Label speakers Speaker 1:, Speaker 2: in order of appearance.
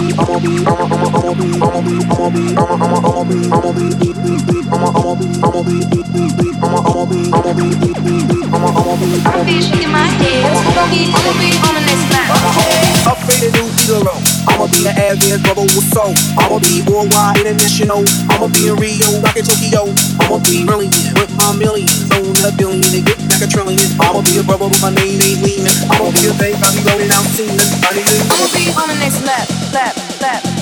Speaker 1: I'm fishing in my head. I'm gonna be, I'm gonna be
Speaker 2: on the next
Speaker 1: line. Low. I'ma be the average brother with soul. I'ma be worldwide, international. I'ma be in Rio, rockin' Tokyo. I'ma be brilliant with my millions. Own a billion and get back a trillion. I'ma be a brother with my name ain't leaning. I'ma be a babe, I'll be rolling out need
Speaker 2: I'ma be on the next lap, lap, lap.